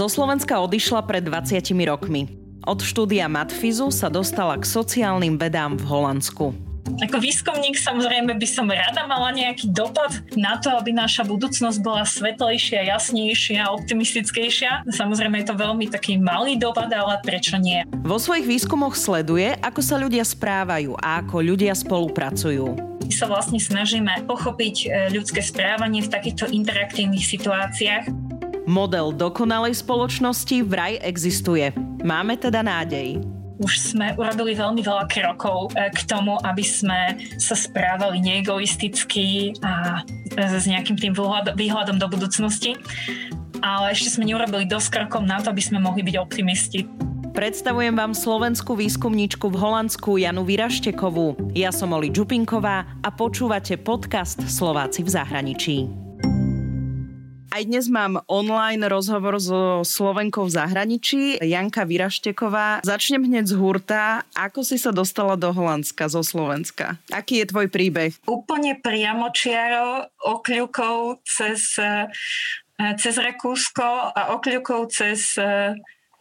Zo Slovenska odišla pred 20 rokmi. Od štúdia Matfizu sa dostala k sociálnym vedám v Holandsku. Ako výskumník samozrejme by som rada mala nejaký dopad na to, aby naša budúcnosť bola svetlejšia, jasnejšia, optimistickejšia. Samozrejme je to veľmi taký malý dopad, ale prečo nie? Vo svojich výskumoch sleduje, ako sa ľudia správajú a ako ľudia spolupracujú. My sa vlastne snažíme pochopiť e, ľudské správanie v takýchto interaktívnych situáciách Model dokonalej spoločnosti vraj existuje. Máme teda nádej už sme urobili veľmi veľa krokov e, k tomu, aby sme sa správali neegoisticky a s nejakým tým výhľadom do budúcnosti. Ale ešte sme neurobili dosť krokov na to, aby sme mohli byť optimisti. Predstavujem vám slovenskú výskumníčku v Holandsku Janu Viraštekovú. Ja som Oli Čupinková a počúvate podcast Slováci v zahraničí. Aj dnes mám online rozhovor so Slovenkou v zahraničí, Janka Virašteková. Začnem hneď z hurta. Ako si sa dostala do Holandska zo Slovenska? Aký je tvoj príbeh? Úplne priamočiaro, okľukov cez, eh, cez Rekúsko a okľukov cez eh,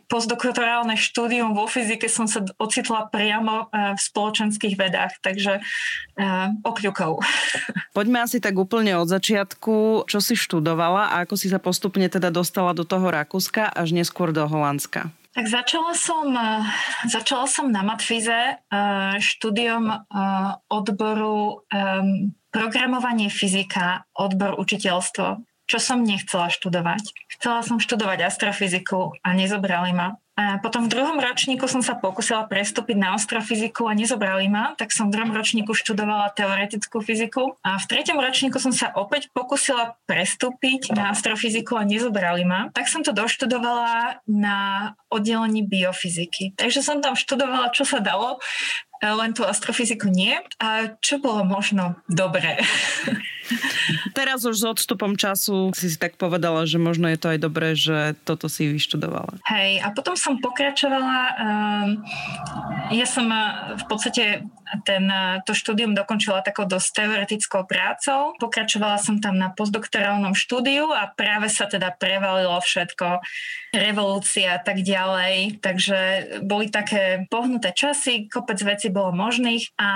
postdoktorálne štúdium vo fyzike som sa ocitla priamo e, v spoločenských vedách, takže uh, okľukov. Poďme asi tak úplne od začiatku, čo si študovala a ako si sa postupne teda dostala do toho Rakúska až neskôr do Holandska. Tak začala som, e, začala som na matfize štúdium odboru programovanie fyzika, odbor učiteľstvo čo som nechcela študovať. Chcela som študovať astrofyziku a nezobrali ma. A potom v druhom ročníku som sa pokusila prestúpiť na astrofyziku a nezobrali ma, tak som v druhom ročníku študovala teoretickú fyziku. A v treťom ročníku som sa opäť pokusila prestúpiť na astrofyziku a nezobrali ma. Tak som to doštudovala na oddelení biofyziky. Takže som tam študovala, čo sa dalo, len tú astrofyziku nie. A čo bolo možno dobré. Teraz už s odstupom času si si tak povedala, že možno je to aj dobré, že toto si vyštudovala. Hej, a potom som pokračovala. Um, ja som uh, v podstate ten, to štúdium dokončila takou dosť teoretickou prácou. Pokračovala som tam na postdoktorálnom štúdiu a práve sa teda prevalilo všetko, revolúcia a tak ďalej. Takže boli také pohnuté časy, kopec vecí bolo možných a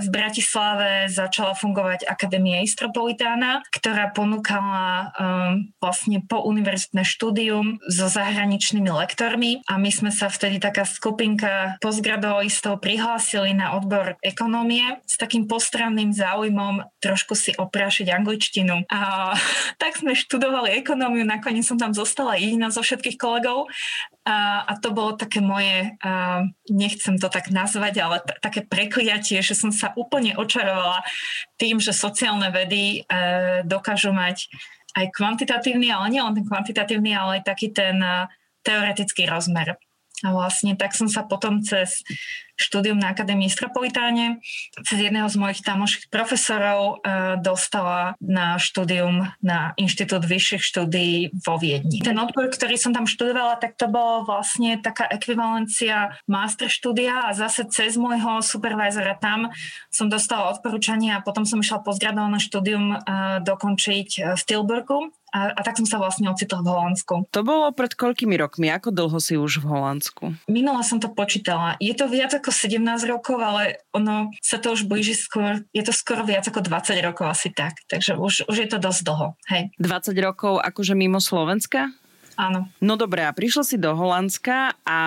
v Bratislave začala fungovať Akadémia Istro Metropolitána, ktorá ponúkala um, vlastne po univerzitné štúdium so zahraničnými lektormi a my sme sa vtedy taká skupinka postgradualistov prihlásili na odbor ekonómie s takým postranným záujmom trošku si oprášiť angličtinu. A tak sme študovali ekonómiu, nakoniec som tam zostala jediná zo všetkých kolegov a, a to bolo také moje, a, nechcem to tak nazvať, ale t- také prekliatie, že som sa úplne očarovala tým, že sociálne vedy e, dokážu mať aj kvantitatívny, ale nie len ten kvantitatívny, ale aj taký ten e, teoretický rozmer. A vlastne tak som sa potom cez štúdium na Akadémii Stropolitáne cez jedného z mojich tamoších profesorov e, dostala na štúdium na Inštitút vyšších štúdií vo Viedni. Ten odbor, ktorý som tam študovala, tak to bolo vlastne taká ekvivalencia master štúdia a zase cez môjho supervisora tam som dostala odporúčanie a potom som išla postgraduálne štúdium e, dokončiť v Tilburgu a, a tak som sa vlastne ocitla v Holandsku. To bolo pred koľkými rokmi? Ako dlho si už v Holandsku? Minula som to počítala. Je to viac ako 17 rokov, ale ono sa to už blíži skôr, je to skoro viac ako 20 rokov asi tak. Takže už, už je to dosť dlho. Hej. 20 rokov akože mimo Slovenska? Áno. No dobré, a prišla si do Holandska a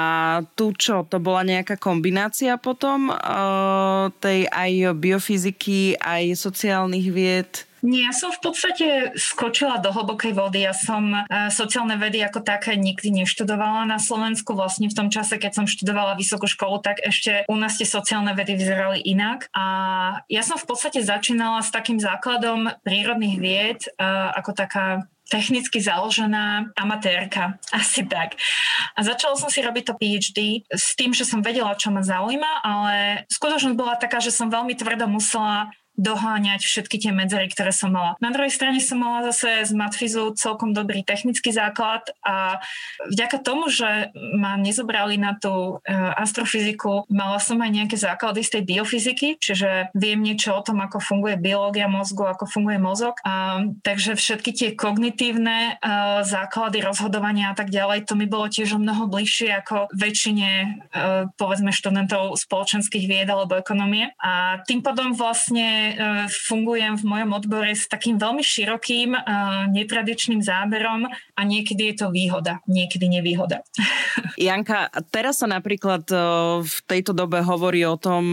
tu čo, to bola nejaká kombinácia potom uh, tej aj biofyziky, aj sociálnych vied? Nie, ja som v podstate skočila do hlbokej vody. Ja som e, sociálne vedy ako také nikdy neštudovala na Slovensku. Vlastne v tom čase, keď som študovala vysokú školu, tak ešte u nás tie sociálne vedy vyzerali inak. A ja som v podstate začínala s takým základom prírodných vied e, ako taká technicky založená amatérka, asi tak. A začala som si robiť to PhD s tým, že som vedela, čo ma zaujíma, ale skutočnosť bola taká, že som veľmi tvrdo musela doháňať všetky tie medzery, ktoré som mala. Na druhej strane som mala zase z matfizu celkom dobrý technický základ a vďaka tomu, že ma nezobrali na tú e, astrofyziku, mala som aj nejaké základy z tej biofyziky, čiže viem niečo o tom, ako funguje biológia mozgu, ako funguje mozog. A, takže všetky tie kognitívne uh, základy rozhodovania a tak ďalej, to mi bolo tiež o mnoho bližšie ako väčšine uh, povedzme študentov spoločenských vied alebo ekonomie. A tým pádom vlastne fungujem v mojom odbore s takým veľmi širokým, uh, netradičným záberom a niekedy je to výhoda, niekedy nevýhoda. Janka, teraz sa napríklad uh, v tejto dobe hovorí o tom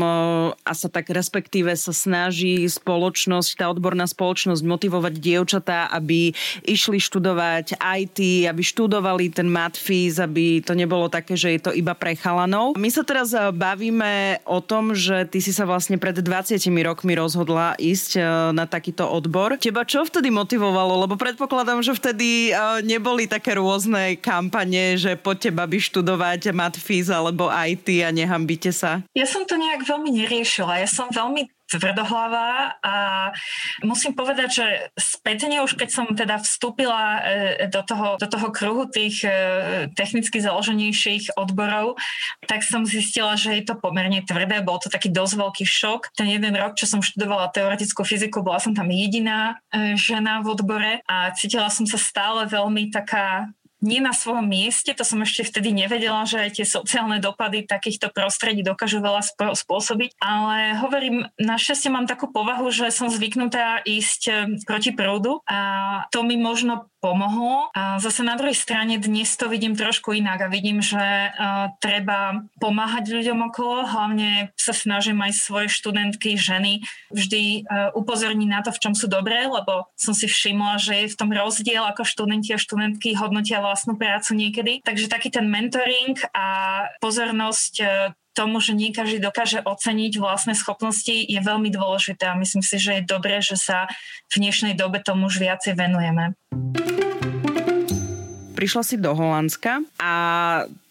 a sa tak respektíve sa snaží spoločnosť, tá odborná spoločnosť motivovať dievčatá, aby išli študovať IT, aby študovali ten matfiz, aby to nebolo také, že je to iba pre chalanov. My sa teraz eh, bavíme o tom, že ty si sa vlastne pred 20 rokmi rozhodla ísť eh, na takýto odbor. Teba čo vtedy motivovalo? Lebo predpokladám, že vtedy eh, neboli také rôzne kampane, že po teba by študovať matfiz alebo IT a nehambite sa. Ja som to nejak veľmi neriešila. Ja som veľmi tvrdohlava a musím povedať, že spätne už keď som teda vstúpila e, do toho, do toho kruhu tých e, technicky založenejších odborov, tak som zistila, že je to pomerne tvrdé, bol to taký dosť veľký šok. Ten jeden rok, čo som študovala teoretickú fyziku, bola som tam jediná e, žena v odbore a cítila som sa stále veľmi taká nie na svojom mieste, to som ešte vtedy nevedela, že tie sociálne dopady takýchto prostredí dokážu veľa spôsobiť, ale hovorím, našťastie mám takú povahu, že som zvyknutá ísť eh, proti prúdu a to mi možno pomohlo. A zase na druhej strane dnes to vidím trošku inak a vidím, že uh, treba pomáhať ľuďom okolo, hlavne sa snažím aj svoje študentky, ženy vždy uh, upozorniť na to, v čom sú dobré, lebo som si všimla, že je v tom rozdiel, ako študenti a študentky hodnotia vlastnú prácu niekedy. Takže taký ten mentoring a pozornosť uh, tomu, že nie každý dokáže oceniť vlastné schopnosti, je veľmi dôležité a myslím si, že je dobré, že sa v dnešnej dobe tomu už viacej venujeme. Prišla si do Holandska a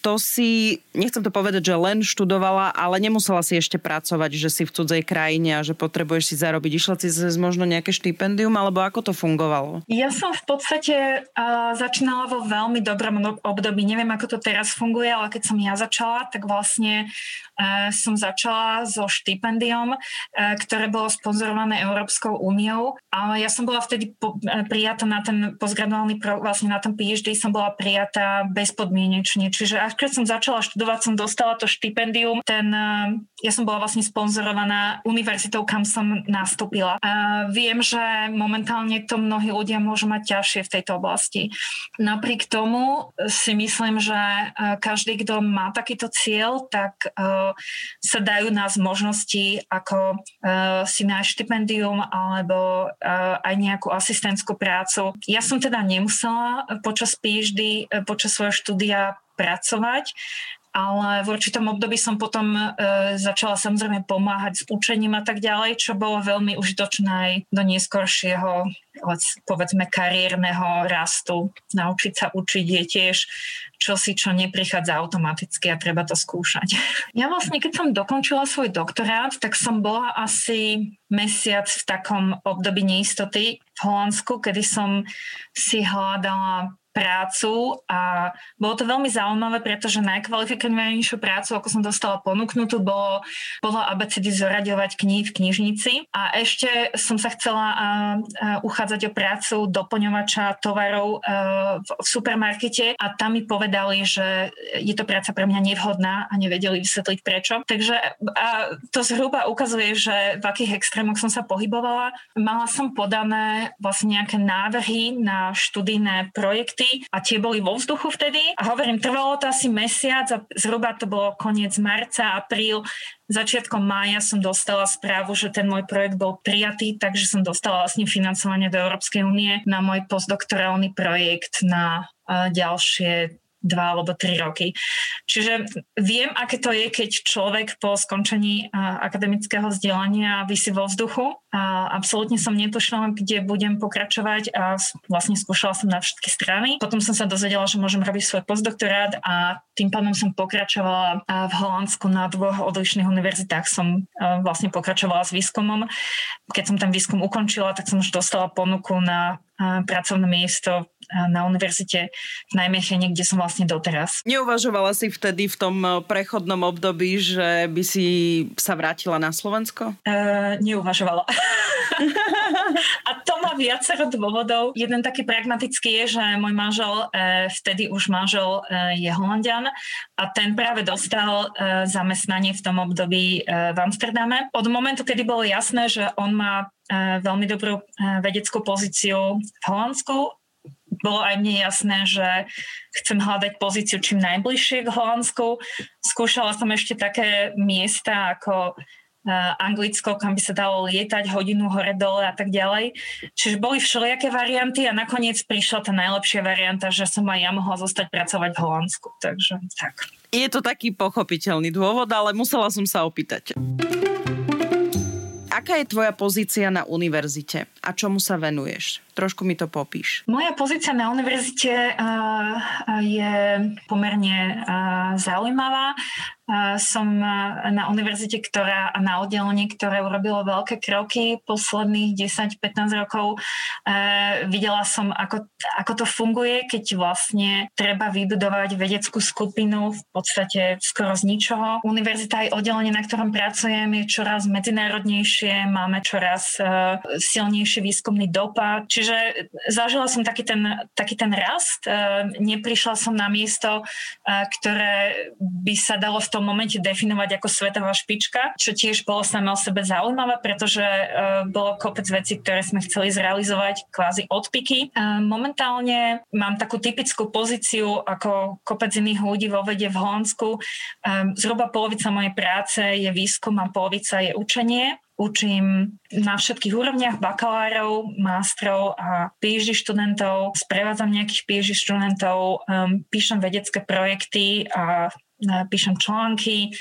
to si, nechcem to povedať, že len študovala, ale nemusela si ešte pracovať, že si v cudzej krajine a že potrebuješ si zarobiť. Išla si z možno nejaké štipendium, alebo ako to fungovalo? Ja som v podstate uh, začínala vo veľmi dobrom období. Neviem, ako to teraz funguje, ale keď som ja začala, tak vlastne uh, som začala so štipendium, uh, ktoré bolo sponzorované Európskou úniou. Ale ja som bola vtedy po, uh, prijatá na ten postgraduálny, pro, vlastne na ten PhD som bola prijatá bezpodmienečne. Čiže až keď som začala študovať, som dostala to štipendium. Ten, eh, ja som bola vlastne sponzorovaná univerzitou, kam som nastúpila. A viem, že momentálne to mnohí ľudia môžu mať ťažšie v tejto oblasti. Napriek tomu si myslím, že eh, každý, kto má takýto cieľ, tak uh, sa dajú nás možnosti, ako si nájsť štipendium alebo aj nejakú asistentskú prácu. Ja som teda nemusela počas PhD, počas svojho štúdia pracovať, ale v určitom období som potom e, začala samozrejme pomáhať s učením a tak ďalej, čo bolo veľmi užitočné aj do neskoršieho, povedzme, kariérneho rastu. Naučiť sa učiť je tiež čosi, čo neprichádza automaticky a treba to skúšať. Ja vlastne, keď som dokončila svoj doktorát, tak som bola asi mesiac v takom období neistoty v Holandsku, kedy som si hľadala prácu a bolo to veľmi zaujímavé, pretože najkvalifikovanejšiu prácu, ako som dostala ponúknutú, bolo, bolo ABCD zoraďovať knihy v knižnici a ešte som sa chcela uh, uh, uchádzať o prácu doplňovača tovarov uh, v, v supermarkete a tam mi povedali, že je to práca pre mňa nevhodná a nevedeli vysvetliť prečo. Takže a to zhruba ukazuje, že v akých extrémoch som sa pohybovala. Mala som podané vlastne nejaké návrhy na študijné projekty projekty a tie boli vo vzduchu vtedy. A hovorím, trvalo to asi mesiac a zhruba to bolo koniec marca, apríl. Začiatkom mája som dostala správu, že ten môj projekt bol prijatý, takže som dostala vlastne financovanie do Európskej únie na môj postdoktorálny projekt na ďalšie dva alebo tri roky. Čiže viem, aké to je, keď človek po skončení akademického vzdelania vysí vo vzduchu. A absolútne som netušila, kde budem pokračovať a vlastne skúšala som na všetky strany. Potom som sa dozvedela, že môžem robiť svoj postdoktorát a tým pádom som pokračovala v Holandsku na dvoch odlišných univerzitách. Som vlastne pokračovala s výskumom. Keď som ten výskum ukončila, tak som už dostala ponuku na pracovné miesto na univerzite v Najmechene, kde som vlastne doteraz. Neuvažovala si vtedy v tom eh, prechodnom období, že by si sa vrátila na Slovensko? Uh, neuvažovala. A to má viacero dôvodov. Jeden taký pragmatický je, že môj manžel, uh, vtedy už manžel uh, je Holandian a ten práve dostal zamestnanie v tom období v Amsterdame. Od momentu, kedy bolo jasné, že on má veľmi dobrú vedeckú pozíciu v Holandsku bolo aj mne jasné, že chcem hľadať pozíciu čím najbližšie k Holandsku. Skúšala som ešte také miesta ako uh, Anglicko, kam by sa dalo lietať hodinu hore-dole a tak ďalej. Čiže boli všelijaké varianty a nakoniec prišla tá najlepšia varianta, že som aj ja mohla zostať pracovať v Holandsku. Takže tak. Je to taký pochopiteľný dôvod, ale musela som sa opýtať. Aká je tvoja pozícia na univerzite a čomu sa venuješ? Trošku mi to popíš. Moja pozícia na univerzite uh, je pomerne uh, zaujímavá. Uh, som na univerzite, ktorá na oddelení, ktoré urobilo veľké kroky posledných 10-15 rokov. Videla som, ako, ako to funguje, keď vlastne treba vybudovať vedeckú skupinu v podstate skoro z ničoho. Univerzita aj oddelenie, na ktorom pracujem, je čoraz medzinárodnejšie, máme čoraz silnejší výskumný dopad. Čiže Čiže zažila som taký ten, taký ten rast. E, neprišla som na miesto, e, ktoré by sa dalo v tom momente definovať ako svetová špička, čo tiež bolo samé o sebe zaujímavé, pretože e, bolo kopec vecí, ktoré sme chceli zrealizovať kvázi odpiky. Momentálne mám takú typickú pozíciu ako kopec iných ľudí vo vede v Holandsku. Zhruba polovica mojej práce je výskum a polovica je učenie učím na všetkých úrovniach bakalárov, mástrov a PhD študentov, sprevádzam nejakých PhD študentov, um, píšem vedecké projekty a píšem články,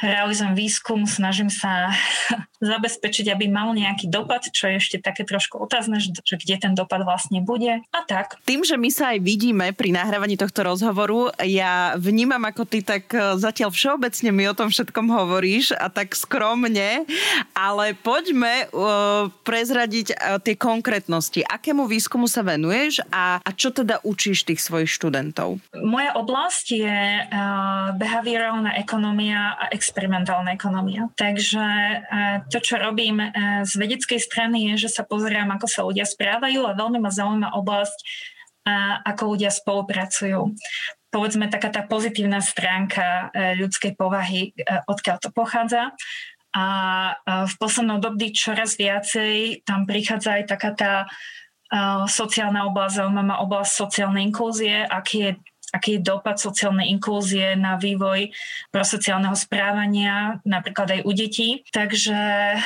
realizujem výskum, snažím sa zabezpečiť, aby mal nejaký dopad, čo je ešte také trošku otázne, že, kde ten dopad vlastne bude a tak. Tým, že my sa aj vidíme pri nahrávaní tohto rozhovoru, ja vnímam, ako ty tak e, zatiaľ všeobecne mi o tom všetkom hovoríš a tak skromne, ale poďme uh, prezradiť uh, tie konkrétnosti. Akému výskumu sa venuješ a, a čo teda učíš tých svojich študentov? Moja oblasť je uh, behaviorálna ekonomia a experimentálna ekonomia. Takže e, to, čo robím e, z vedeckej strany, je, že sa pozerám, ako sa ľudia správajú a veľmi ma zaujíma oblasť, e, ako ľudia spolupracujú povedzme taká tá pozitívna stránka ľudskej povahy, odkiaľ to pochádza. A v poslednom období čoraz viacej tam prichádza aj taká tá sociálna oblasť, zaujímavá oblasť sociálnej inklúzie, aký je aký je dopad sociálnej inklúzie na vývoj prosociálneho správania, napríklad aj u detí. Takže e,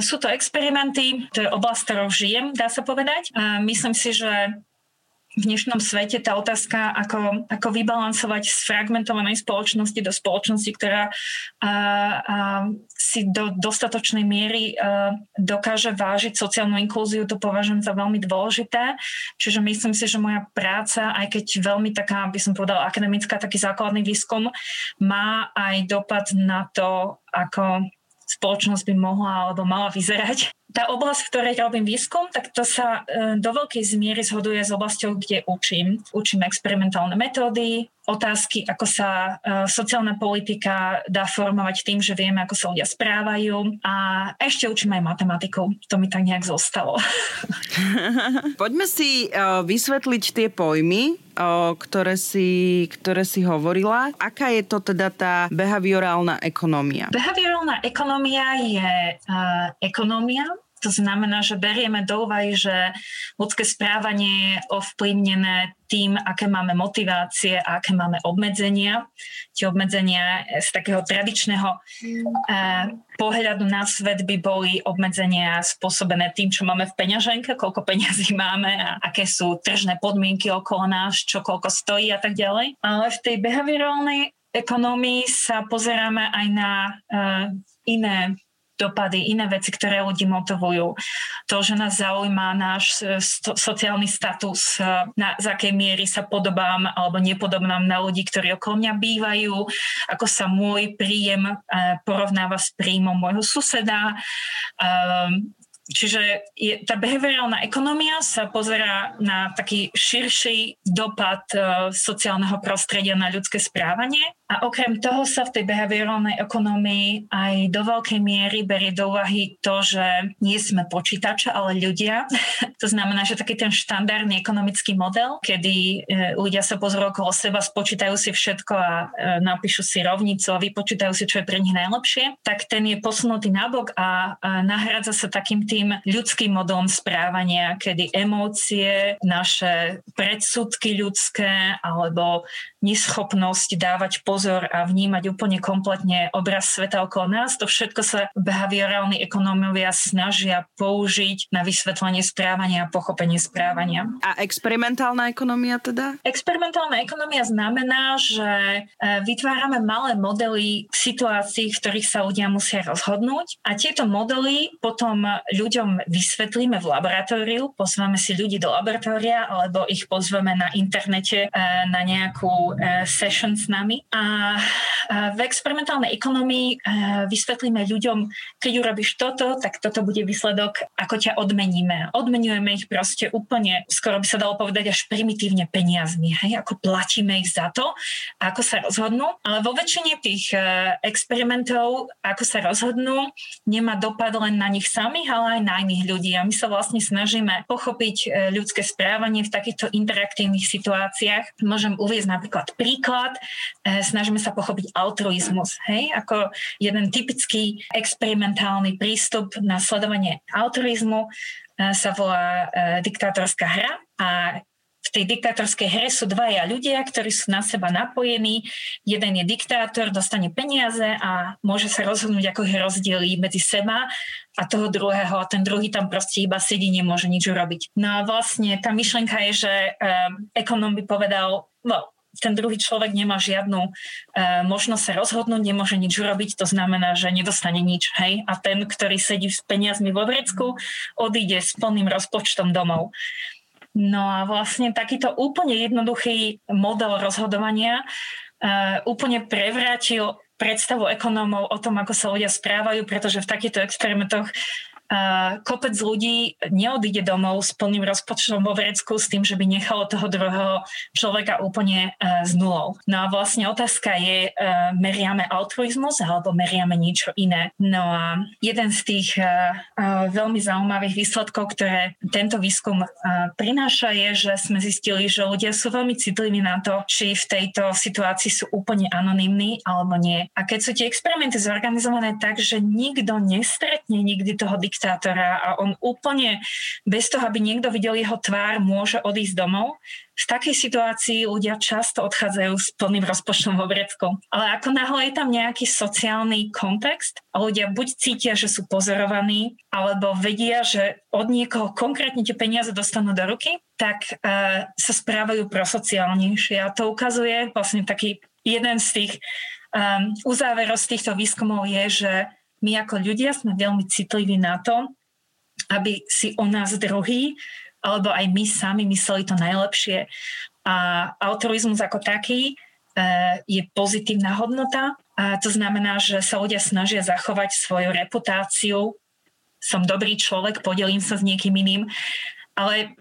sú to experimenty, to je oblasť, ktorou žijem, dá sa povedať. Myslím si, že v dnešnom svete tá otázka, ako, ako vybalancovať z fragmentovanej spoločnosti do spoločnosti, ktorá a, a, si do dostatočnej miery a, dokáže vážiť sociálnu inklúziu, to považujem za veľmi dôležité. Čiže myslím si, že moja práca, aj keď veľmi taká, by som povedala, akademická, taký základný výskum, má aj dopad na to, ako spoločnosť by mohla alebo mala vyzerať tá oblasť, v ktorej robím výskum, tak to sa e, do veľkej zmiery zhoduje s oblasťou, kde učím. Učím experimentálne metódy, otázky, ako sa uh, sociálna politika dá formovať tým, že vieme, ako sa ľudia správajú. A ešte učím aj matematiku. To mi tak nejak zostalo. Poďme si uh, vysvetliť tie pojmy, ktoré, si, ktoré si hovorila. Aká je to teda tá behaviorálna ekonomia? Behaviorálna ekonomia je uh, ekonomia, To znamená, že berieme do úvahy, že ľudské správanie je ovplyvnené tým, aké máme motivácie a aké máme obmedzenia. Tie obmedzenia z takého tradičného eh, pohľadu na svet by boli obmedzenia spôsobené tým, čo máme v peňaženke, koľko peňazí máme a aké sú tržné podmienky okolo nás, čo koľko stojí a tak ďalej. Ale v tej behaviorálnej ekonomii sa pozeráme aj na uh, iné dopady, iné veci, ktoré ľudí motivujú. To, že nás zaujíma náš e, sociálny status, e, na, z akej miery sa podobám alebo nepodobám na ľudí, ktorí okolo mňa bývajú, ako sa môj príjem e, porovnáva s príjmom môjho suseda, Čiže je, tá behaviorálna ekonomia sa pozera na taký širší dopad sociálneho prostredia na ľudské správanie a okrem toho sa v tej behaviorálnej ekonomii aj do veľkej miery berie do úvahy to, že nie sme počítače, ale ľudia. to znamená, že taký ten štandardný ekonomický model, kedy uh, ľudia sa pozrú okolo seba, spočítajú si všetko a uh, napíšu si rovnicu a vypočítajú si, čo je pre nich najlepšie, tak ten je posunutý nabok a uh, nahrádza sa takým tým ľudským modelom správania, kedy emócie, naše predsudky ľudské alebo neschopnosť dávať pozor a vnímať úplne kompletne obraz sveta okolo nás. To všetko sa behaviorálni ekonómovia snažia použiť na vysvetlenie správania a pochopenie správania. A experimentálna ekonomia teda? Experimentálna ekonomia znamená, že e, vytvárame malé modely situácií, v ktorých sa ľudia musia rozhodnúť a tieto modely potom ľuďom vysvetlíme v laboratóriu, pozveme si ľudí do laboratória alebo ich pozveme na internete e, na nejakú session s nami. Uh, v experimentálnej ekonomii uh, vysvetlíme ľuďom, keď urobíš toto, tak toto bude výsledok, ako ťa odmeníme. Odmenujeme ich proste úplne, skoro by sa dalo povedať až primitívne peniazmi, hej, ako platíme ich za to, ako sa rozhodnú, ale vo väčšine tých uh, experimentov, ako sa rozhodnú, nemá dopad len na nich samých, ale aj na iných ľudí a my sa vlastne snažíme pochopiť ľudské správanie v takýchto interaktívnych situáciách. Môžem uvieť napríklad príklad, e, snažíme sa pochopiť altruizmus, hej, ako jeden typický experimentálny prístup na sledovanie altruizmu e, sa volá e, diktátorská hra a v tej diktátorskej hre sú dvaja ľudia, ktorí sú na seba napojení. Jeden je diktátor, dostane peniaze a môže sa rozhodnúť, ako ich rozdielí medzi seba a toho druhého a ten druhý tam proste iba sedí, nemôže nič urobiť. No a vlastne tá myšlenka je, že um, ekonóm by povedal, no, ten druhý človek nemá žiadnu e, možnosť sa rozhodnúť, nemôže nič urobiť, to znamená, že nedostane nič. Hej? A ten, ktorý sedí s peniazmi vo vrecku, odíde s plným rozpočtom domov. No a vlastne takýto úplne jednoduchý model rozhodovania e, úplne prevrátil predstavu ekonómov o tom, ako sa ľudia správajú, pretože v takýchto experimentoch kopec ľudí neodíde domov s plným rozpočtom vo vrecku s tým, že by nechalo toho druhého človeka úplne uh, s nulou. No a vlastne otázka je, uh, meriame altruizmus alebo meriame niečo iné. No a jeden z tých veľmi zaujímavých výsledkov, ktoré tento výskum prináša, je, že sme zistili, že ľudia sú veľmi citliví na to, či v tejto situácii sú úplne anonymní alebo nie. A keď sú tie experimenty zorganizované tak, že nikto nestretne nikdy toho diktátora, diktátora a on úplne bez toho, aby niekto videl jeho tvár, môže odísť domov. V takej situácii ľudia často odchádzajú s plným rozpočtom vo vrecku. Ale ako náhle je tam nejaký sociálny kontext a ľudia buď cítia, že sú pozorovaní, alebo vedia, že od niekoho konkrétne tie peniaze dostanú do ruky, tak uh, sa správajú prosociálnejšie. A to ukazuje vlastne taký jeden z tých um, uzáverov z týchto výskumov je, že my ako ľudia sme veľmi citliví na to, aby si o nás druhý alebo aj my sami mysleli to najlepšie. A altruizmus ako taký e, je pozitívna hodnota. A to znamená, že sa ľudia snažia zachovať svoju reputáciu. Som dobrý človek, podelím sa s niekým iným. Ale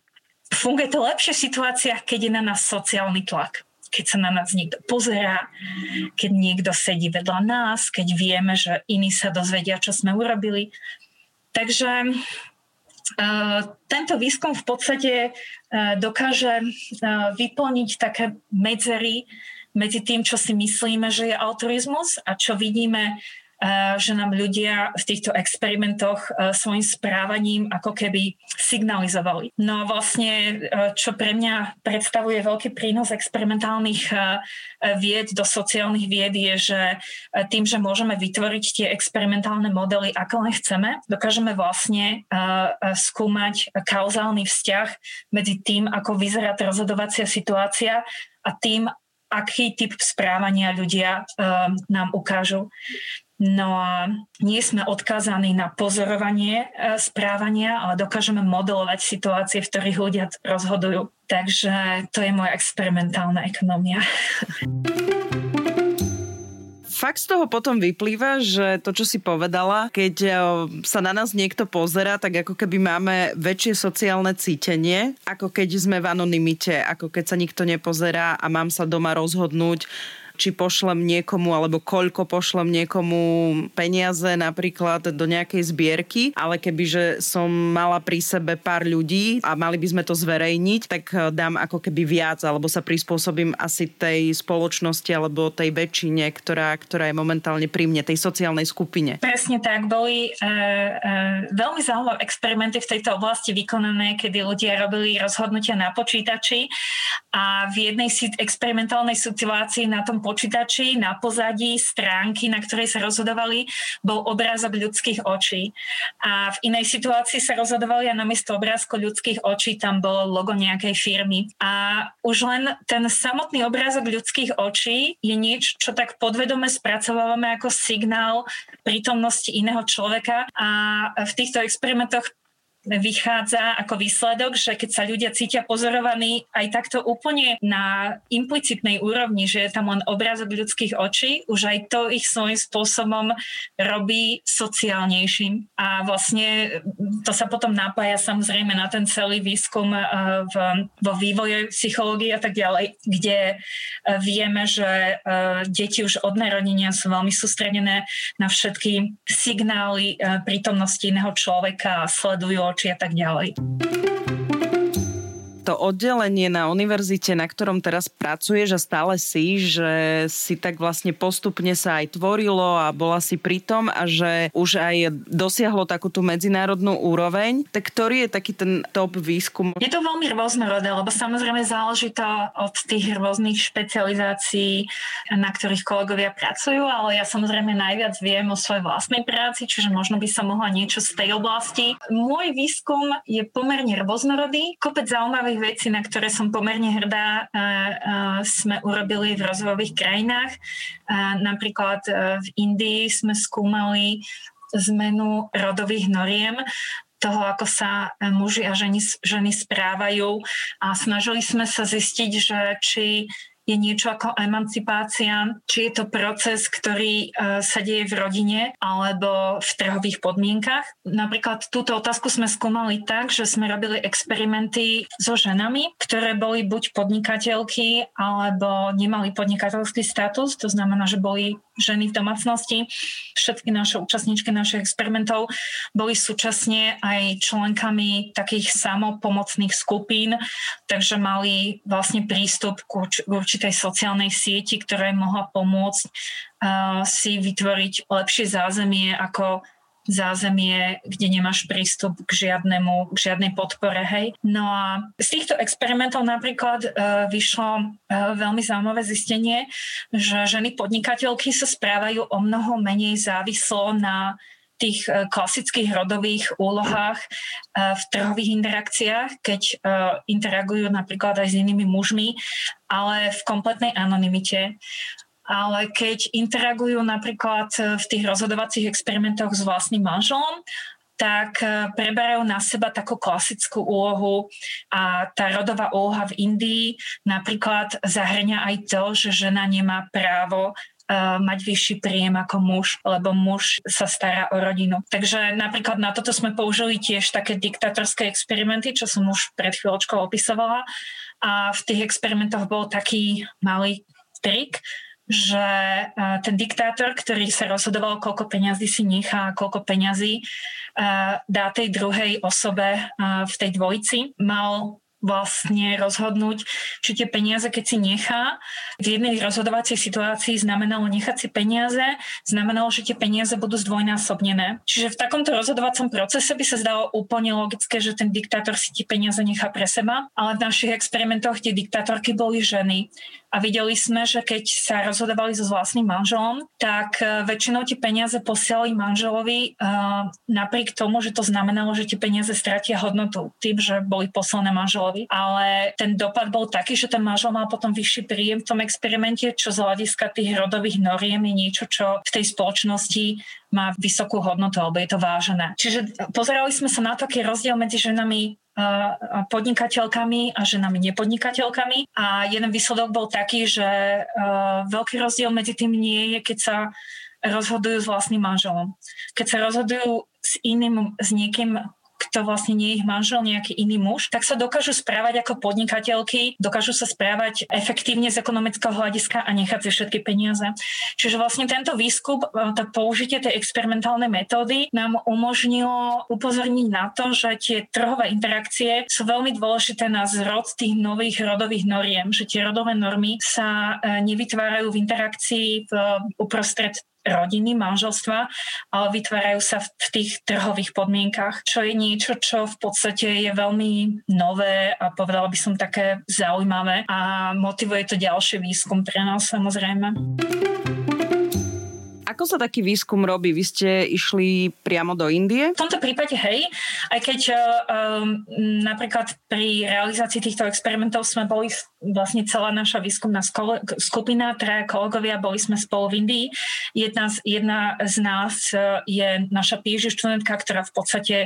funguje to lepšie v situáciách, keď je na nás sociálny tlak keď sa na nás niekto pozerá, keď niekto sedí vedľa nás, keď vieme, že iní sa dozvedia, čo sme urobili. Takže uh, tento výskum v podstate uh, dokáže uh, vyplniť také medzery medzi tým, čo si myslíme, že je altruizmus a čo vidíme že nám ľudia v týchto experimentoch svojim správaním ako keby signalizovali. No vlastne, čo pre mňa predstavuje veľký prínos experimentálnych vied do sociálnych vied je, že tým, že môžeme vytvoriť tie experimentálne modely, ako len chceme, dokážeme vlastne skúmať kauzálny vzťah medzi tým, ako vyzerá rozhodovacia situácia a tým, aký typ správania ľudia uh, nám ukážu. No a nie sme odkázaní na pozorovanie uh, správania, ale dokážeme modelovať situácie, v ktorých ľudia rozhodujú. Takže to je moja experimentálna ekonomia. fakt z toho potom vyplýva, že to, čo si povedala, keď e, sa na nás niekto pozera, tak ako keby máme väčšie sociálne cítenie, ako keď sme v anonimite, ako keď sa nikto nepozerá a mám sa doma rozhodnúť, či pošlem niekomu alebo koľko pošlem niekomu peniaze napríklad do nejakej zbierky, ale kebyže som mala pri sebe pár ľudí a mali by sme to zverejniť, tak eh, dám ako keby viac alebo sa prispôsobím asi tej spoločnosti alebo tej väčšine, ktorá, ktorá je momentálne pri mne, tej sociálnej skupine. Presne tak, boli e, e, veľmi zaujímavé experimenty v tejto oblasti vykonané, kedy ľudia robili rozhodnutia na počítači a v jednej experimentálnej situácii na tom počítači na pozadí stránky, na ktorej sa rozhodovali, bol obrázok ľudských očí. A v inej situácii sa rozhodovali a namiesto obrázku ľudských očí tam bolo logo nejakej firmy. A už len ten samotný obrázok ľudských očí je niečo, čo tak podvedome spracovávame ako signál prítomnosti iného človeka. A v týchto experimentoch vychádza ako výsledok, že keď sa ľudia cítia pozorovaní aj takto úplne na implicitnej úrovni, že je tam len obrázok ľudských očí, už aj to ich svojím spôsobom robí sociálnejším. A vlastne to sa potom napája samozrejme na ten celý výskum eh, v, vo vývoje psychológie a tak ďalej, kde eh, vieme, že eh, deti už od narodenia sú veľmi sústredené na všetky signály prítomnosti iného človeka a sledujú oči a tak ďalej to oddelenie na univerzite, na ktorom teraz pracuješ a stále si, že si tak vlastne postupne sa aj tvorilo a bola si pritom a že už aj dosiahlo takú tú medzinárodnú úroveň, tak ktorý je taký ten top výskum? Je to veľmi rôznorodé, lebo samozrejme záleží to od tých rôznych špecializácií, na ktorých kolegovia pracujú, ale ja samozrejme najviac viem o svojej vlastnej práci, čiže možno by som mohla niečo z tej oblasti. Môj výskum je pomerne rôznorodý, kopec zaujímavých veci, na ktoré som pomerne hrdá, sme urobili v rozvojových krajinách. Napríklad v Indii sme skúmali zmenu rodových noriem toho, ako sa muži a ženy, ženy správajú a snažili sme sa zistiť, že či je niečo ako emancipácia, či je to proces, ktorý e, sa deje v rodine alebo v trhových podmienkach. Napríklad túto otázku sme skúmali tak, že sme robili experimenty so ženami, ktoré boli buď podnikateľky alebo nemali podnikateľský status, to znamená, že boli ženy v domácnosti. Všetky naše účastníčky našich experimentov boli súčasne aj členkami takých samopomocných skupín, takže mali vlastne prístup k určitej sociálnej sieti, ktorá mohla pomôcť uh, si vytvoriť lepšie zázemie ako zázemie, kde nemáš prístup k žiadnemu, k žiadnej podpore, hej. No a z týchto experimentov napríklad e, vyšlo e, veľmi zaujímavé zistenie, že ženy podnikateľky sa správajú o mnoho menej závislo na tých e, klasických rodových úlohách e, v trhových interakciách, keď e, interagujú napríklad aj s inými mužmi, ale v kompletnej anonimite ale keď interagujú napríklad v tých rozhodovacích experimentoch s vlastným manželom, tak e, preberajú na seba takú klasickú úlohu a tá rodová úloha v Indii napríklad zahrňa aj to, že žena nemá právo e, mať vyšší príjem ako muž, lebo muž sa stará o rodinu. Takže napríklad na toto sme použili tiež také diktatorské experimenty, čo som už pred chvíľočkou opisovala. A v tých experimentoch bol taký malý trik, že ten diktátor, ktorý sa rozhodoval, koľko peňazí si nechá, koľko peňazí dá tej druhej osobe v tej dvojici, mal vlastne rozhodnúť, či tie peniaze, keď si nechá, v jednej rozhodovacej situácii znamenalo nechať si peniaze, znamenalo, že tie peniaze budú zdvojnásobnené. Čiže v takomto rozhodovacom procese by sa zdalo úplne logické, že ten diktátor si tie peniaze nechá pre seba, ale v našich experimentoch tie diktátorky boli ženy a videli sme, že keď sa rozhodovali so vlastným manželom, tak e, väčšinou tie peniaze posielali manželovi uh, napriek tomu, že to znamenalo, že tie peniaze stratia hodnotu tým, že boli poslané manželovi. Ale ten dopad bol taký, že ten manžel mal potom vyšší príjem v tom experimente, čo z hľadiska tých rodových noriem je niečo, čo v tej spoločnosti má vysokú hodnotu, alebo je to vážené. Čiže pozerali sme sa na to, aký rozdiel medzi ženami podnikateľkami a ženami nepodnikateľkami. A jeden výsledok bol taký, že veľký rozdiel medzi tým nie je, keď sa rozhodujú s vlastným manželom. Keď sa rozhodujú s iným, s niekým, kto vlastne nie je ich manžel, nejaký iný muž, tak sa dokážu správať ako podnikateľky, dokážu sa správať efektívne z ekonomického hľadiska a nechať si všetky peniaze. Čiže vlastne tento výskum, e, to použitie tej experimentálnej metódy nám umožnilo upozorniť na to, že tie trhové interakcie sú veľmi dôležité na zrod tých nových rodových noriem, že tie rodové normy sa e, nevytvárajú v interakcii v, uprostred rodiny, manželstva, ale vytvárajú sa v tých trhových podmienkach, čo je niečo, čo v podstate je veľmi nové a povedala by som také zaujímavé a motivuje to ďalší výskum pre nás samozrejme. Ako sa taký výskum robí? Vy ste išli priamo do Indie? V tomto prípade hej, aj keď um, napríklad pri realizácii týchto experimentov sme boli vlastne celá naša výskumná skupina, traja kolegovia, boli sme spolu v Indii. Jedna z, jedna z nás uh, je naša PhD študentka, ktorá v podstate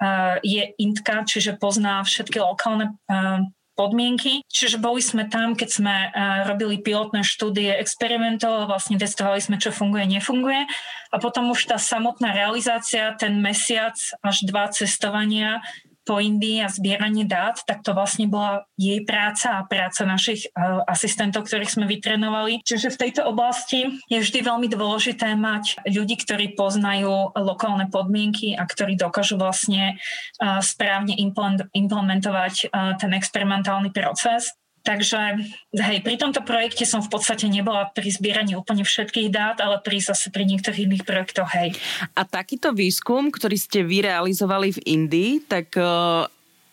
uh, je Indka, čiže pozná všetky lokálne uh, podmienky. Čiže boli sme tam, keď sme uh, robili pilotné štúdie experimentov, vlastne testovali sme, čo funguje, nefunguje. A potom už tá samotná realizácia, ten mesiac až dva cestovania po Indii a zbieranie dát, tak to vlastne bola jej práca a práca našich uh, asistentov, ktorých sme vytrenovali. Čiže v tejto oblasti je vždy veľmi dôležité mať ľudí, ktorí poznajú lokálne podmienky a ktorí dokážu vlastne uh, správne implementovať uh, ten experimentálny proces. Takže hej, pri tomto projekte som v podstate nebola pri zbieraní úplne všetkých dát, ale pri zase pri niektorých iných projektoch, hej. A takýto výskum, ktorý ste vy realizovali v Indii, tak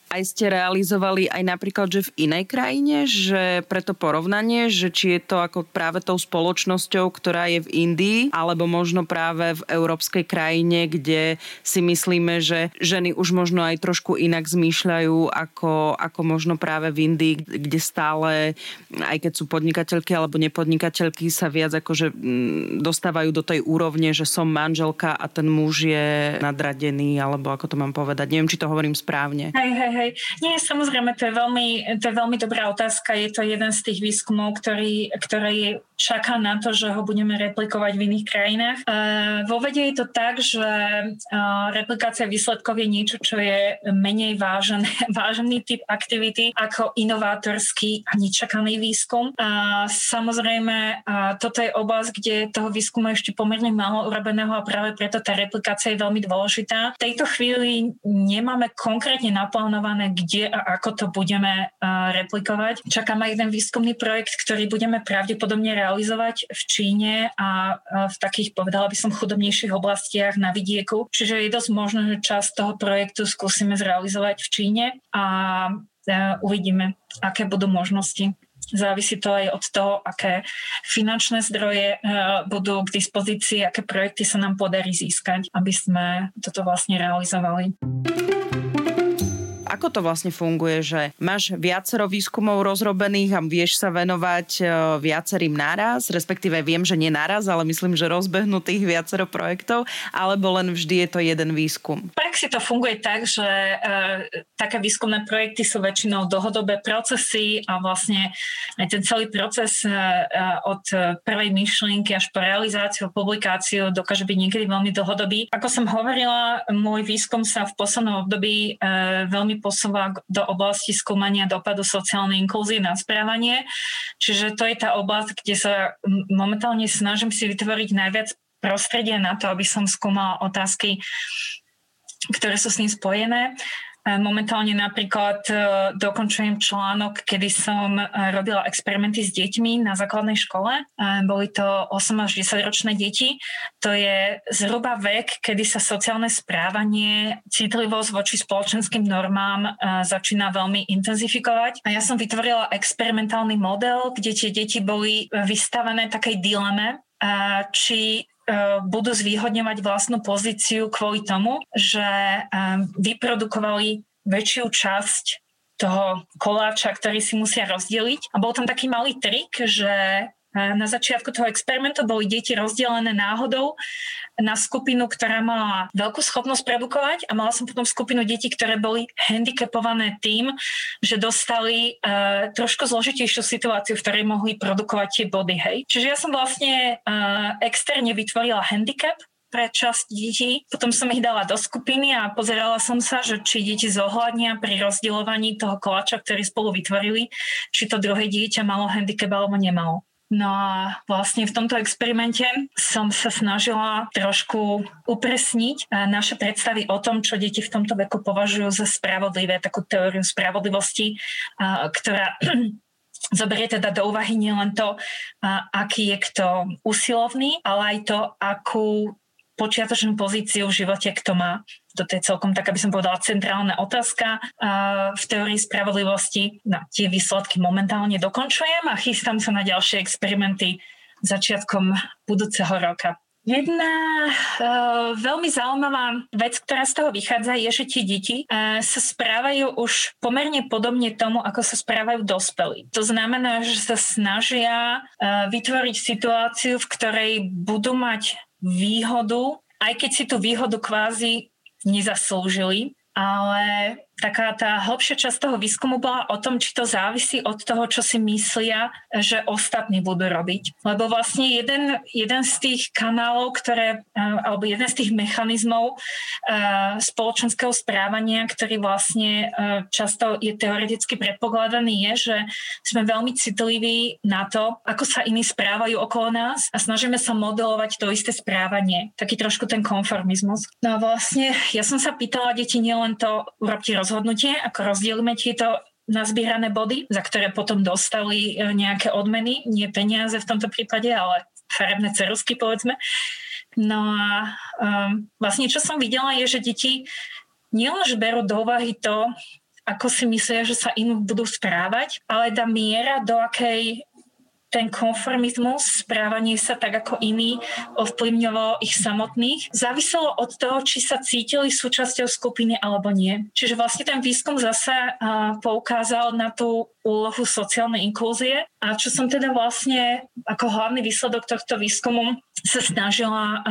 aj ste realizovali aj napríklad, že v inej krajine, že pre to porovnanie, že či je to ako práve tou spoločnosťou, ktorá je v Indii, alebo možno práve v európskej krajine, kde si myslíme, že ženy už možno aj trošku inak zmýšľajú ako, ako možno práve v Indii, kde stále, aj keď sú podnikateľky alebo nepodnikateľky, sa viac akože dostávajú do tej úrovne, že som manželka a ten muž je nadradený, alebo ako to mám povedať. Neviem, či to hovorím správne. Hej, hej, hej. Nie, samozrejme, to je, veľmi, to je veľmi dobrá otázka. Je to jeden z tých výskumov, ktorý, ktorý čaká na to, že ho budeme replikovať v iných krajinách. Vo vede je to tak, že replikácia výsledkov je niečo, čo je menej vážený, vážený typ aktivity ako inovátorský a nečakaný výskum. A samozrejme, a toto je oblasť, kde toho výskumu ešte pomerne málo urobeného a práve preto tá replikácia je veľmi dôležitá. V tejto chvíli nemáme konkrétne naplánované, kde a ako to budeme replikovať. Čakáme jeden výskumný projekt, ktorý budeme pravdepodobne realizovať v Číne a v takých, povedala by som, chudobnejších oblastiach na vidieku. Čiže je dosť možné, že časť toho projektu skúsime zrealizovať v Číne a uvidíme, aké budú možnosti. Závisí to aj od toho, aké finančné zdroje budú k dispozícii, aké projekty sa nám podarí získať, aby sme toto vlastne realizovali. Ako to vlastne funguje, že máš viacero výskumov rozrobených a vieš sa venovať e, viacerým náraz, respektíve viem, že nie náraz, ale myslím, že rozbehnutých viacero projektov, alebo len vždy je to jeden výskum? V praxi to funguje tak, že e, také výskumné projekty sú väčšinou dlhodobé procesy a vlastne aj ten celý proces e, e od prvej myšlienky až po realizáciu, publikáciu dokáže byť niekedy veľmi dlhodobý. Ako som hovorila, môj výskum sa v poslednom období e, veľmi posúva do oblasti skúmania dopadu sociálnej inklúzie na správanie. Čiže to je tá oblasť, kde sa momentálne snažím si vytvoriť najviac prostredia na to, aby som skúmala otázky, ktoré sú s ním spojené. Momentálne napríklad e, dokončujem článok, kedy som e, robila experimenty s deťmi na základnej škole. Boli to 8 až 10 ročné deti. To je zhruba vek, kedy sa sociálne správanie, citlivosť voči spoločenským normám začína veľmi intenzifikovať. A ja som vytvorila experimentálny model, kde tie deti boli vystavené takej dileme, či E, budú zvýhodňovať vlastnú pozíciu kvôli tomu, že e, vyprodukovali väčšiu časť toho koláča, ktorý si musia rozdeliť. A bol tam taký malý trik, že na začiatku toho experimentu boli deti rozdelené náhodou na skupinu, ktorá mala veľkú schopnosť produkovať a mala som potom skupinu detí, ktoré boli handicapované tým, že dostali uh, trošku zložitejšiu situáciu, v ktorej mohli produkovať tie body. Hej. Čiže ja som vlastne uh, externe vytvorila handicap pre časť detí. Potom som ich dala do skupiny a pozerala som sa, že či deti zohľadnia pri rozdielovaní toho koláča, ktorý spolu vytvorili, či to druhé dieťa malo handicap alebo nemalo. No a vlastne v tomto experimente som sa snažila trošku upresniť eh, naše predstavy o tom, čo deti v tomto veku považujú za spravodlivé, takú teóriu spravodlivosti, ktorá zoberie teda do úvahy nielen to, aký je kto usilovný, ale aj to, akú počiatočnú pozíciu v živote kto má toto je celkom tak, aby som povedala, centrálna otázka v teórii spravodlivosti. No, tie výsledky momentálne dokončujem a chystám sa na ďalšie experimenty začiatkom budúceho roka. Jedna uh, veľmi zaujímavá vec, ktorá z toho vychádza, je, že tie deti uh, sa správajú už pomerne podobne tomu, ako sa správajú dospelí. To znamená, že sa snažia uh, vytvoriť situáciu, v ktorej budú mať výhodu, aj keď si tú výhodu kvázi nezaslúžili, ale taká tá hlbšia časť toho výskumu bola o tom, či to závisí od toho, čo si myslia, že ostatní budú robiť. Lebo vlastne jeden, jeden z tých kanálov, ktoré, alebo jeden z tých mechanizmov spoločenského správania, ktorý vlastne často je teoreticky predpokladaný, je, že sme veľmi citliví na to, ako sa iní správajú okolo nás a snažíme sa modelovať to isté správanie. Taký trošku ten konformizmus. No a vlastne ja som sa pýtala deti nielen to, urobte rozhodnutie, ako rozdielime tieto nazbierané body, za ktoré potom dostali e, nejaké odmeny, nie peniaze v tomto prípade, ale farebné cerusky povedzme. No a um, vlastne čo som videla je, že deti nielenže berú do úvahy to, ako si myslia, že sa inú budú správať, ale tá miera, do akej ten konformizmus, správanie sa tak ako iní ovplyvňovalo ich samotných, záviselo od toho, či sa cítili súčasťou skupiny alebo nie. Čiže vlastne ten výskum zase poukázal na tú úlohu sociálnej inklúzie a čo som teda vlastne ako hlavný výsledok tohto výskumu sa snažila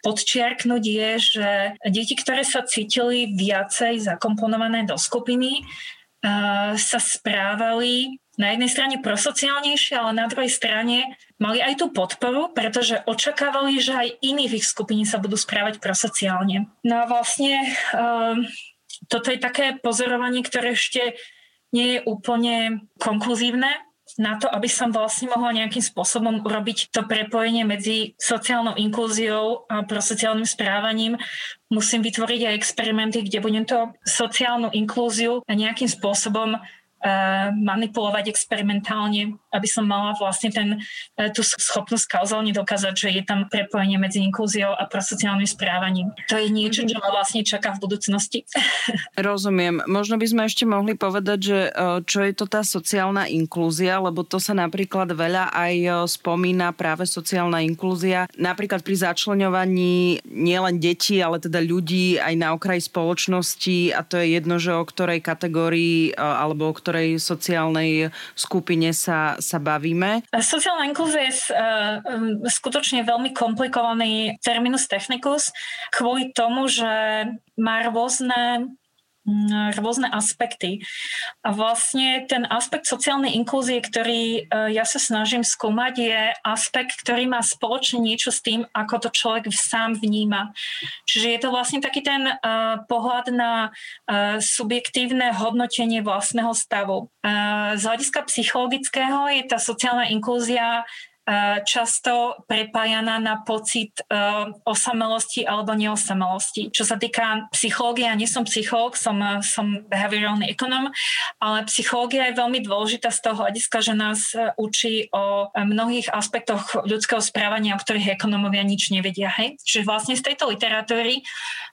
podčiarknúť je, že deti, ktoré sa cítili viacej zakomponované do skupiny, sa správali na jednej strane prosociálnejšie, ale na druhej strane mali aj tú podporu, pretože očakávali, že aj iní v ich skupine sa budú správať prosociálne. No a vlastne um, toto je také pozorovanie, ktoré ešte nie je úplne konkluzívne, na to, aby som vlastne mohla nejakým spôsobom urobiť to prepojenie medzi sociálnou inklúziou a prosociálnym správaním, musím vytvoriť aj experimenty, kde budem to sociálnu inklúziu nejakým spôsobom manipulovať experimentálne, aby som mala vlastne ten, eh, tú schopnosť kauzálne dokázať, že je tam prepojenie medzi inklúziou a prosociálnym správaním. To je niečo, čo ma vlastne čaká v budúcnosti. Rozumiem. Možno by sme ešte mohli povedať, že eh, čo je to tá sociálna inklúzia, lebo to sa napríklad veľa aj spomína práve sociálna inklúzia, napríklad pri začlenovaní nielen detí, ale teda ľudí aj na okraji spoločnosti a to je jedno, že o ktorej kategórii alebo o ktorej sociálnej skupine sa, sa bavíme? Sociálna inklúzia je uh, skutočne veľmi komplikovaný terminus technicus kvôli tomu, že má rôzne Mm, rôzne aspekty. A vlastne ten aspekt sociálnej inklúzie, ktorý e, ja sa snažím skúmať, je aspekt, ktorý má spoločne niečo s tým, ako to človek sám vníma. Čiže je to vlastne taký ten uh, pohľad na uh, subjektívne hodnotenie vlastného stavu. Uh, z hľadiska psychologického je tá sociálna inklúzia často prepájaná na pocit osamelosti alebo neosamelosti. Čo sa týka psychológie, ja nie som psychológ, som, som behaviorálny ekonom, ale psychológia je veľmi dôležitá z toho hľadiska, že nás učí o mnohých aspektoch ľudského správania, o ktorých ekonomovia nič nevedia. Hej? Čiže vlastne z tejto literatúry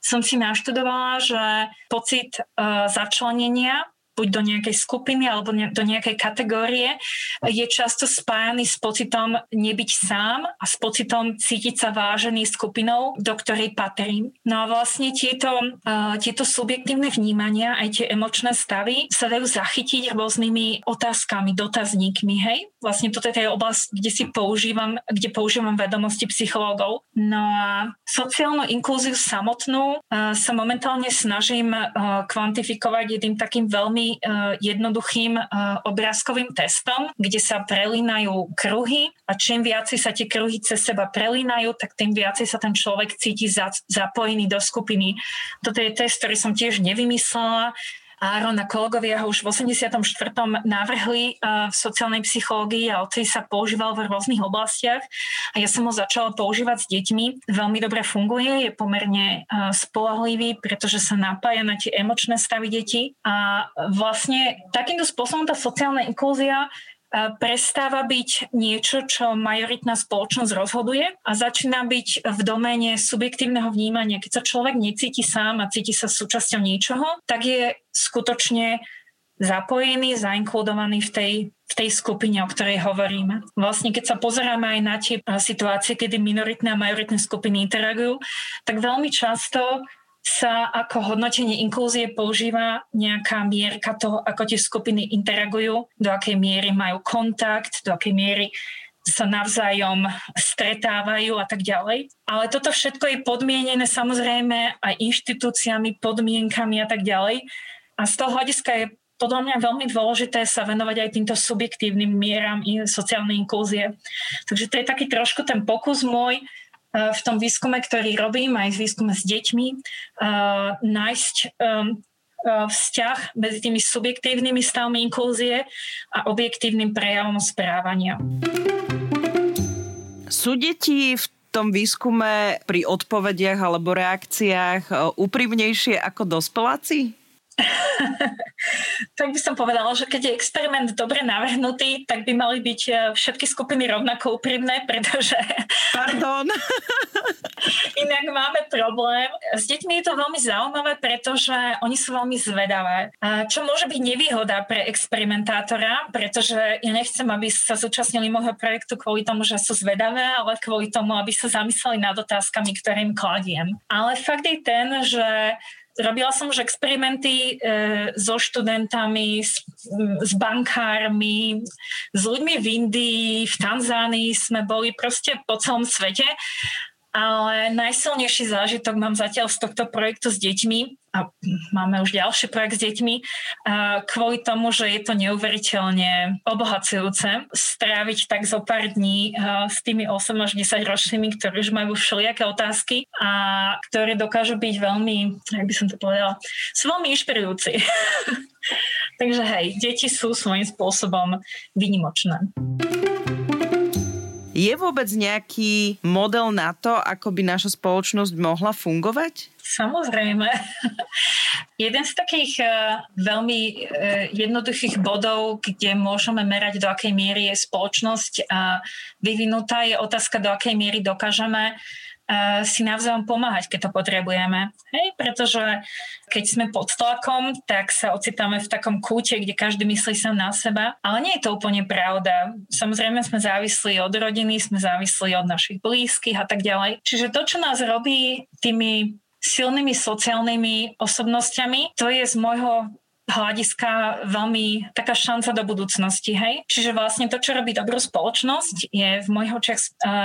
som si naštudovala, že pocit začlenenia buď do nejakej skupiny alebo do nejakej kategórie, je často spájaný s pocitom nebyť sám a s pocitom cítiť sa vážený skupinou, do ktorej patrím. No a vlastne tieto, uh, tieto subjektívne vnímania, aj tie emočné stavy sa dajú zachytiť rôznymi otázkami, dotazníkmi, hej? Vlastne toto je tá oblasť, kde si používam, kde používam vedomosti psychológov. No a sociálnu inklúziu samotnú uh, sa momentálne snažím uh, kvantifikovať jedným takým veľmi uh, jednoduchým uh, obrázkovým testom, kde sa prelínajú kruhy a čím viacej sa tie kruhy cez seba prelínajú, tak tým viacej sa ten človek cíti za, zapojený do skupiny. Toto je test, ktorý som tiež nevymyslela. Áron a kolegovia ho už v 84. navrhli v sociálnej psychológii a odtedy sa používal v rôznych oblastiach a ja som ho začala používať s deťmi. Veľmi dobre funguje, je pomerne spolahlivý, pretože sa napája na tie emočné stavy detí a vlastne takýmto spôsobom tá sociálna inklúzia prestáva byť niečo, čo majoritná spoločnosť rozhoduje a začína byť v doméne subjektívneho vnímania. Keď sa človek necíti sám a cíti sa súčasťou niečoho, tak je skutočne zapojený, zainkludovaný v tej, v tej skupine, o ktorej hovoríme. Vlastne keď sa pozeráme aj na tie situácie, kedy minoritné a majoritné skupiny interagujú, tak veľmi často sa ako hodnotenie inklúzie používa nejaká mierka toho, ako tie skupiny interagujú, do akej miery majú kontakt, do akej miery sa navzájom stretávajú a tak ďalej. Ale toto všetko je podmienené samozrejme aj inštitúciami, podmienkami a tak ďalej. A z toho hľadiska je podľa mňa veľmi dôležité sa venovať aj týmto subjektívnym mieram sociálnej inklúzie. Takže to je taký trošku ten pokus môj, v tom výskume, ktorý robím, aj v výskume s deťmi, nájsť um, vzťah medzi tými subjektívnymi stavmi inklúzie a objektívnym prejavom správania. Sú deti v tom výskume pri odpovediach alebo reakciách úprimnejšie ako dospeláci? tak by som povedala, že keď je experiment dobre navrhnutý, tak by mali byť e, všetky skupiny rovnako úprimné, pretože... Pardon. inak máme problém. S deťmi je to veľmi zaujímavé, pretože oni sú veľmi zvedavé. Čo môže byť nevýhoda pre experimentátora, pretože ja nechcem, aby sa zúčastnili môjho projektu kvôli tomu, že sú zvedavé, ale kvôli tomu, aby sa zamysleli nad otázkami, ktoré im kladiem. Ale fakt je ten, že Robila som už experimenty e, so študentami, s, s bankármi, s ľuďmi v Indii, v Tanzánii sme boli proste po celom svete ale najsilnejší zážitok mám zatiaľ z tohto projektu s deťmi a máme už ďalší projekt s deťmi kvôli tomu, že je to neuveriteľne obohacujúce stráviť tak zo pár dní s tými 8 až 10 ročnými, ktorí už majú všelijaké otázky a ktorí dokážu byť veľmi, jak by som to povedala, sú veľmi inšpirujúci. Takže hej, deti sú svojím spôsobom vynimočné. Je vôbec nejaký model na to, ako by naša spoločnosť mohla fungovať? Samozrejme. Jeden z takých uh, veľmi uh, jednoduchých bodov, kde môžeme merať, do akej miery je spoločnosť vyvinutá, je otázka, do akej miery dokážeme si navzájom pomáhať, keď to potrebujeme. Hej? Pretože keď sme pod tlakom, tak sa ocitáme v takom kúte, kde každý myslí sa na seba. Ale nie je to úplne pravda. Samozrejme sme závislí od rodiny, sme závislí od našich blízkych a tak ďalej. Čiže to, čo nás robí tými silnými sociálnymi osobnostiami, to je z môjho hľadiska veľmi taká šanca do budúcnosti. Hej? Čiže vlastne to, čo robí dobrú spoločnosť, je v mojich očiach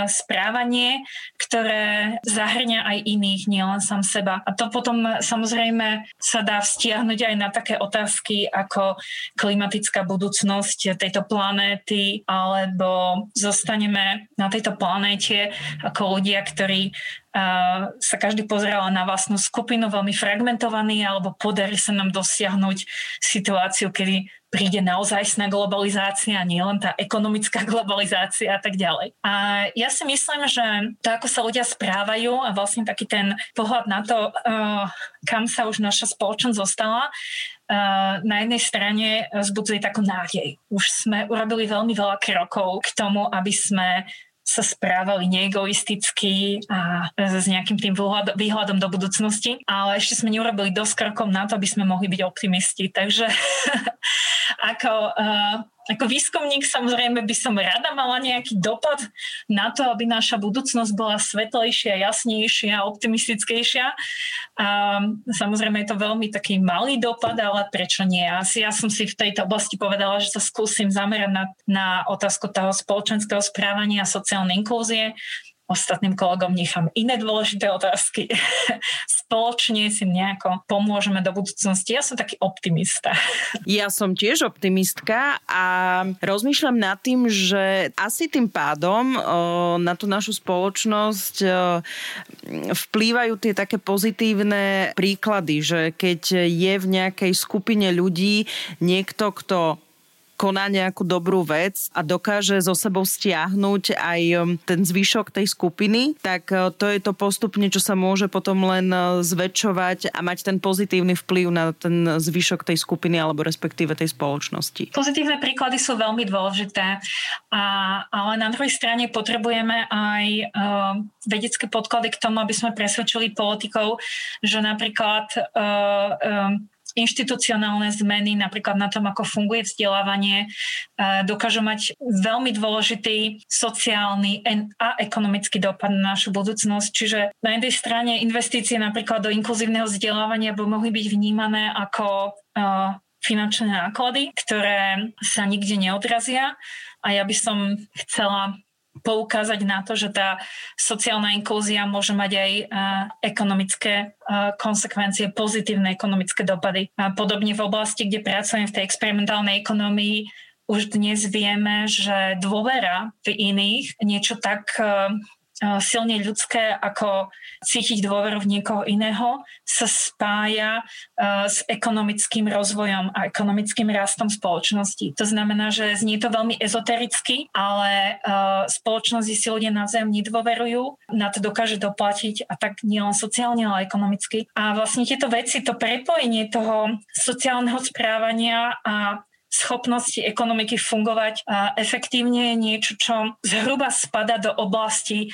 správanie, ktoré zahrňa aj iných, nielen sám seba. A to potom samozrejme sa dá vztiahnuť aj na také otázky ako klimatická budúcnosť tejto planéty, alebo zostaneme na tejto planéte ako ľudia, ktorí sa každý pozeral na vlastnú skupinu, veľmi fragmentovaný, alebo podarí sa nám dosiahnuť situáciu, kedy príde naozaj globalizácia, nie len tá ekonomická globalizácia a tak ďalej. A ja si myslím, že to, ako sa ľudia správajú a vlastne taký ten pohľad na to, uh, kam sa už naša spoločnosť zostala, uh, na jednej strane zbudzuje takú nádej. Už sme urobili veľmi veľa krokov k tomu, aby sme sa správali neegoisticky a s nejakým tým výhľadom do budúcnosti, ale ešte sme neurobili dosť krokov na to, aby sme mohli byť optimisti. Takže ako uh, ako výskumník samozrejme by som rada mala nejaký dopad na to, aby naša budúcnosť bola svetlejšia, jasnejšia, optimistickejšia. A samozrejme je to veľmi taký malý dopad, ale prečo nie? Asi ja som si v tejto oblasti povedala, že sa skúsim zamerať na, na otázku toho spoločenského správania a sociálnej inklúzie ostatným kolegom nechám iné dôležité otázky. Spoločne si nejako pomôžeme do budúcnosti. Ja som taký optimista. Ja som tiež optimistka a rozmýšľam nad tým, že asi tým pádom na tú našu spoločnosť vplývajú tie také pozitívne príklady, že keď je v nejakej skupine ľudí niekto, kto koná nejakú dobrú vec a dokáže zo sebou stiahnuť aj um, ten zvyšok tej skupiny, tak uh, to je to postupne, čo sa môže potom len uh, zväčšovať a mať ten pozitívny vplyv na ten zvyšok tej skupiny alebo respektíve tej spoločnosti. Pozitívne príklady sú veľmi dôležité, a, ale na druhej strane potrebujeme aj uh, vedecké podklady k tomu, aby sme presvedčili politikov, že napríklad uh, um, inštitucionálne zmeny, napríklad na tom, ako funguje vzdelávanie, e, dokážu mať veľmi dôležitý sociálny a ekonomický dopad na našu budúcnosť. Čiže na jednej strane investície napríklad do inkluzívneho vzdelávania by mohli byť vnímané ako e, finančné náklady, ktoré sa nikde neodrazia. A ja by som chcela poukázať na to, že tá sociálna inklúzia môže mať aj ekonomické konsekvencie, pozitívne ekonomické dopady. A podobne v oblasti, kde pracujem v tej experimentálnej ekonomii, už dnes vieme, že dôvera v iných niečo tak silne ľudské, ako cítiť dôveru v niekoho iného, sa spája s ekonomickým rozvojom a ekonomickým rastom spoločnosti. To znamená, že znie to veľmi ezotericky, ale spoločnosti si ľudia navzájom nedôverujú, na to dokáže doplatiť a tak nielen sociálne, ale ekonomicky. A vlastne tieto veci, to prepojenie toho sociálneho správania a schopnosti ekonomiky fungovať efektívne je niečo, čo zhruba spada do oblasti e,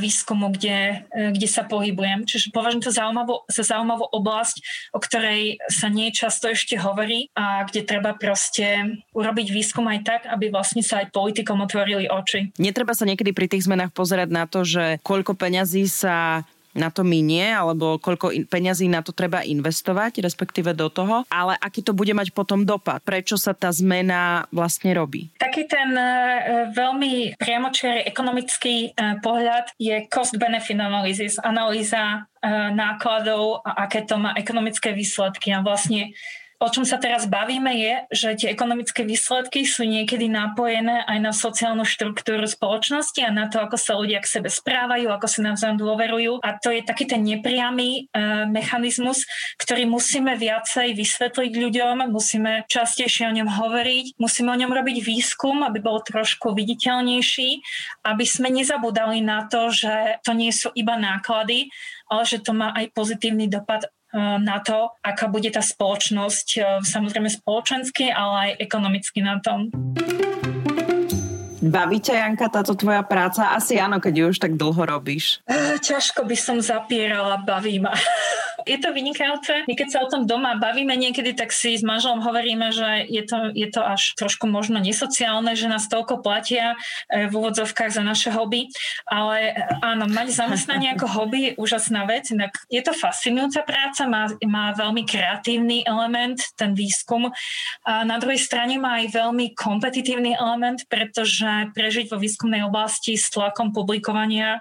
výskumu, kde, e, kde sa pohybujem. Čiže považujem to zaujímavú, za zaujímavú oblasť, o ktorej sa nie často ešte hovorí a kde treba proste urobiť výskum aj tak, aby vlastne sa aj politikom otvorili oči. Netreba sa niekedy pri tých zmenách pozerať na to, že koľko peňazí sa na to minie, alebo koľko in, peňazí na to treba investovať, respektíve do toho, ale aký to bude mať potom dopad, prečo sa tá zmena vlastne robí. Taký ten uh, veľmi priamočiary ekonomický uh, pohľad je cost-benefit analysis, analýza uh, nákladov a aké to má ekonomické výsledky a vlastne o čom sa teraz bavíme je, že tie ekonomické výsledky sú niekedy napojené aj na sociálnu štruktúru spoločnosti a na to, ako sa ľudia k sebe správajú, ako sa navzájom dôverujú. A to je taký ten nepriamy e, mechanizmus, ktorý musíme viacej vysvetliť ľuďom, musíme častejšie o ňom hovoriť, musíme o ňom robiť výskum, aby bol trošku viditeľnejší, aby sme nezabudali na to, že to nie sú iba náklady, ale že to má aj pozitívny dopad na to, aká bude tá spoločnosť, eh, samozrejme spoločensky, ale aj ekonomicky na tom. Baví ťa, Janka, táto tvoja práca? Asi áno, keď ju už tak dlho robíš. Eh, ťažko by som zapierala, baví ma. je to vynikajúce. My keď sa o tom doma bavíme niekedy, tak si s manželom hovoríme, že je to, je to až trošku možno nesociálne, že nás toľko platia v úvodzovkách za naše hobby. Ale áno, mať zamestnanie ako hobby je úžasná vec. Inak je to fascinujúca práca, má, má veľmi kreatívny element, ten výskum. A na druhej strane má aj veľmi kompetitívny element, pretože prežiť vo výskumnej oblasti s tlakom publikovania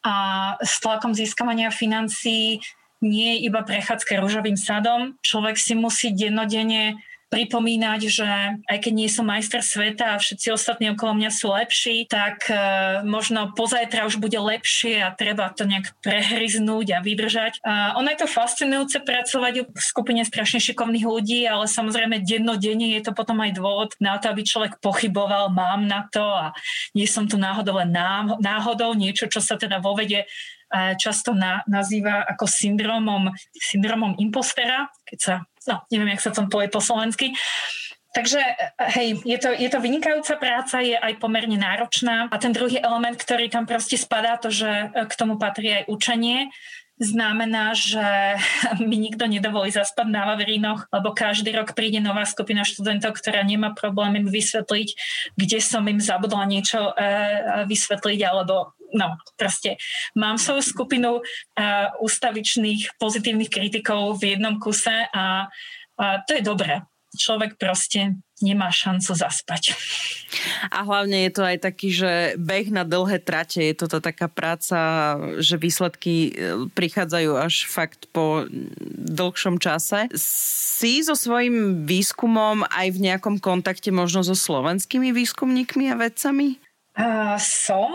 a s tlakom získavania financií nie je iba prechádzka rúžovým sadom. Človek si musí dennodenne pripomínať, že aj keď nie som majster sveta a všetci ostatní okolo mňa sú lepší, tak uh, možno pozajtra už bude lepšie a treba to nejak prehryznúť a vydržať. Uh, ono je to fascinujúce pracovať v skupine strašne šikovných ľudí, ale samozrejme dennodenne je to potom aj dôvod na to, aby človek pochyboval, mám na to a nie som tu náhodou len náhodou, niečo, čo sa teda vo vede často na, nazýva ako syndromom, syndromom impostera, keď sa, no neviem, jak sa to povie po slovensky. Takže hej, je to, je to vynikajúca práca, je aj pomerne náročná. A ten druhý element, ktorý tam proste spadá, to, že k tomu patrí aj učenie, znamená, že mi nikto nedovolí zaspať na Vavrínoch, lebo každý rok príde nová skupina študentov, ktorá nemá problém im vysvetliť, kde som im zabudla niečo e, vysvetliť, alebo no, proste mám svoju skupinu uh, ústavičných pozitívnych kritikov v jednom kuse a, a to je dobré. Človek proste nemá šancu zaspať. A hlavne je to aj taký, že beh na dlhé trate, je to tá taká práca, že výsledky e, prichádzajú až fakt po dlhšom čase. Si so svojím výskumom aj v nejakom kontakte možno so slovenskými výskumníkmi a vedcami? Uh, som,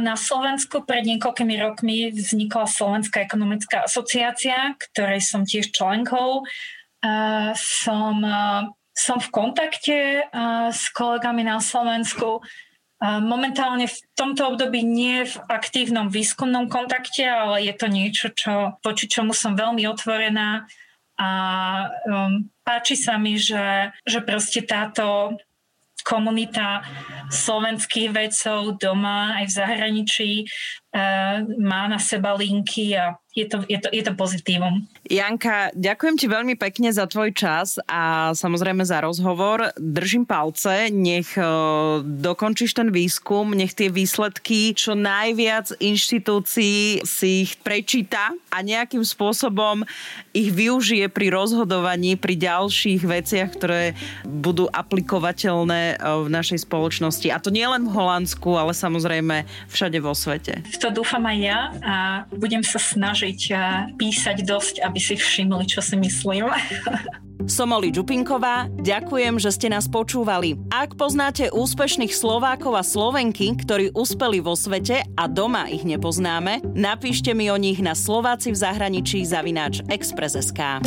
na Slovensku pred niekoľkými rokmi vznikla Slovenská ekonomická asociácia, ktorej som tiež členkou. Som, som v kontakte s kolegami na Slovensku. Momentálne v tomto období nie v aktívnom výskumnom kontakte, ale je to niečo, čo, voči čomu som veľmi otvorená a um, páči sa mi, že, že proste táto komunita slovenských vedcov doma aj v zahraničí uh, má na seba linky a je to, je, to, je to pozitívum. Janka, ďakujem ti veľmi pekne za tvoj čas a samozrejme za rozhovor. Držím palce, nech uh, dokončíš ten výskum, nech tie výsledky čo najviac inštitúcií si ich prečíta a nejakým spôsobom ich využije pri rozhodovaní, pri ďalších veciach, ktoré budú aplikovateľné v našej spoločnosti. A to nie len v Holandsku, ale samozrejme všade vo svete. V to dúfam aj ja a budem sa snažiť snažiť písať dosť, aby si všimli, čo si myslím. Som Oli Čupinková, ďakujem, že ste nás počúvali. Ak poznáte úspešných Slovákov a Slovenky, ktorí uspeli vo svete a doma ich nepoznáme, napíšte mi o nich na Slováci v zahraničí zavináč Express.sk.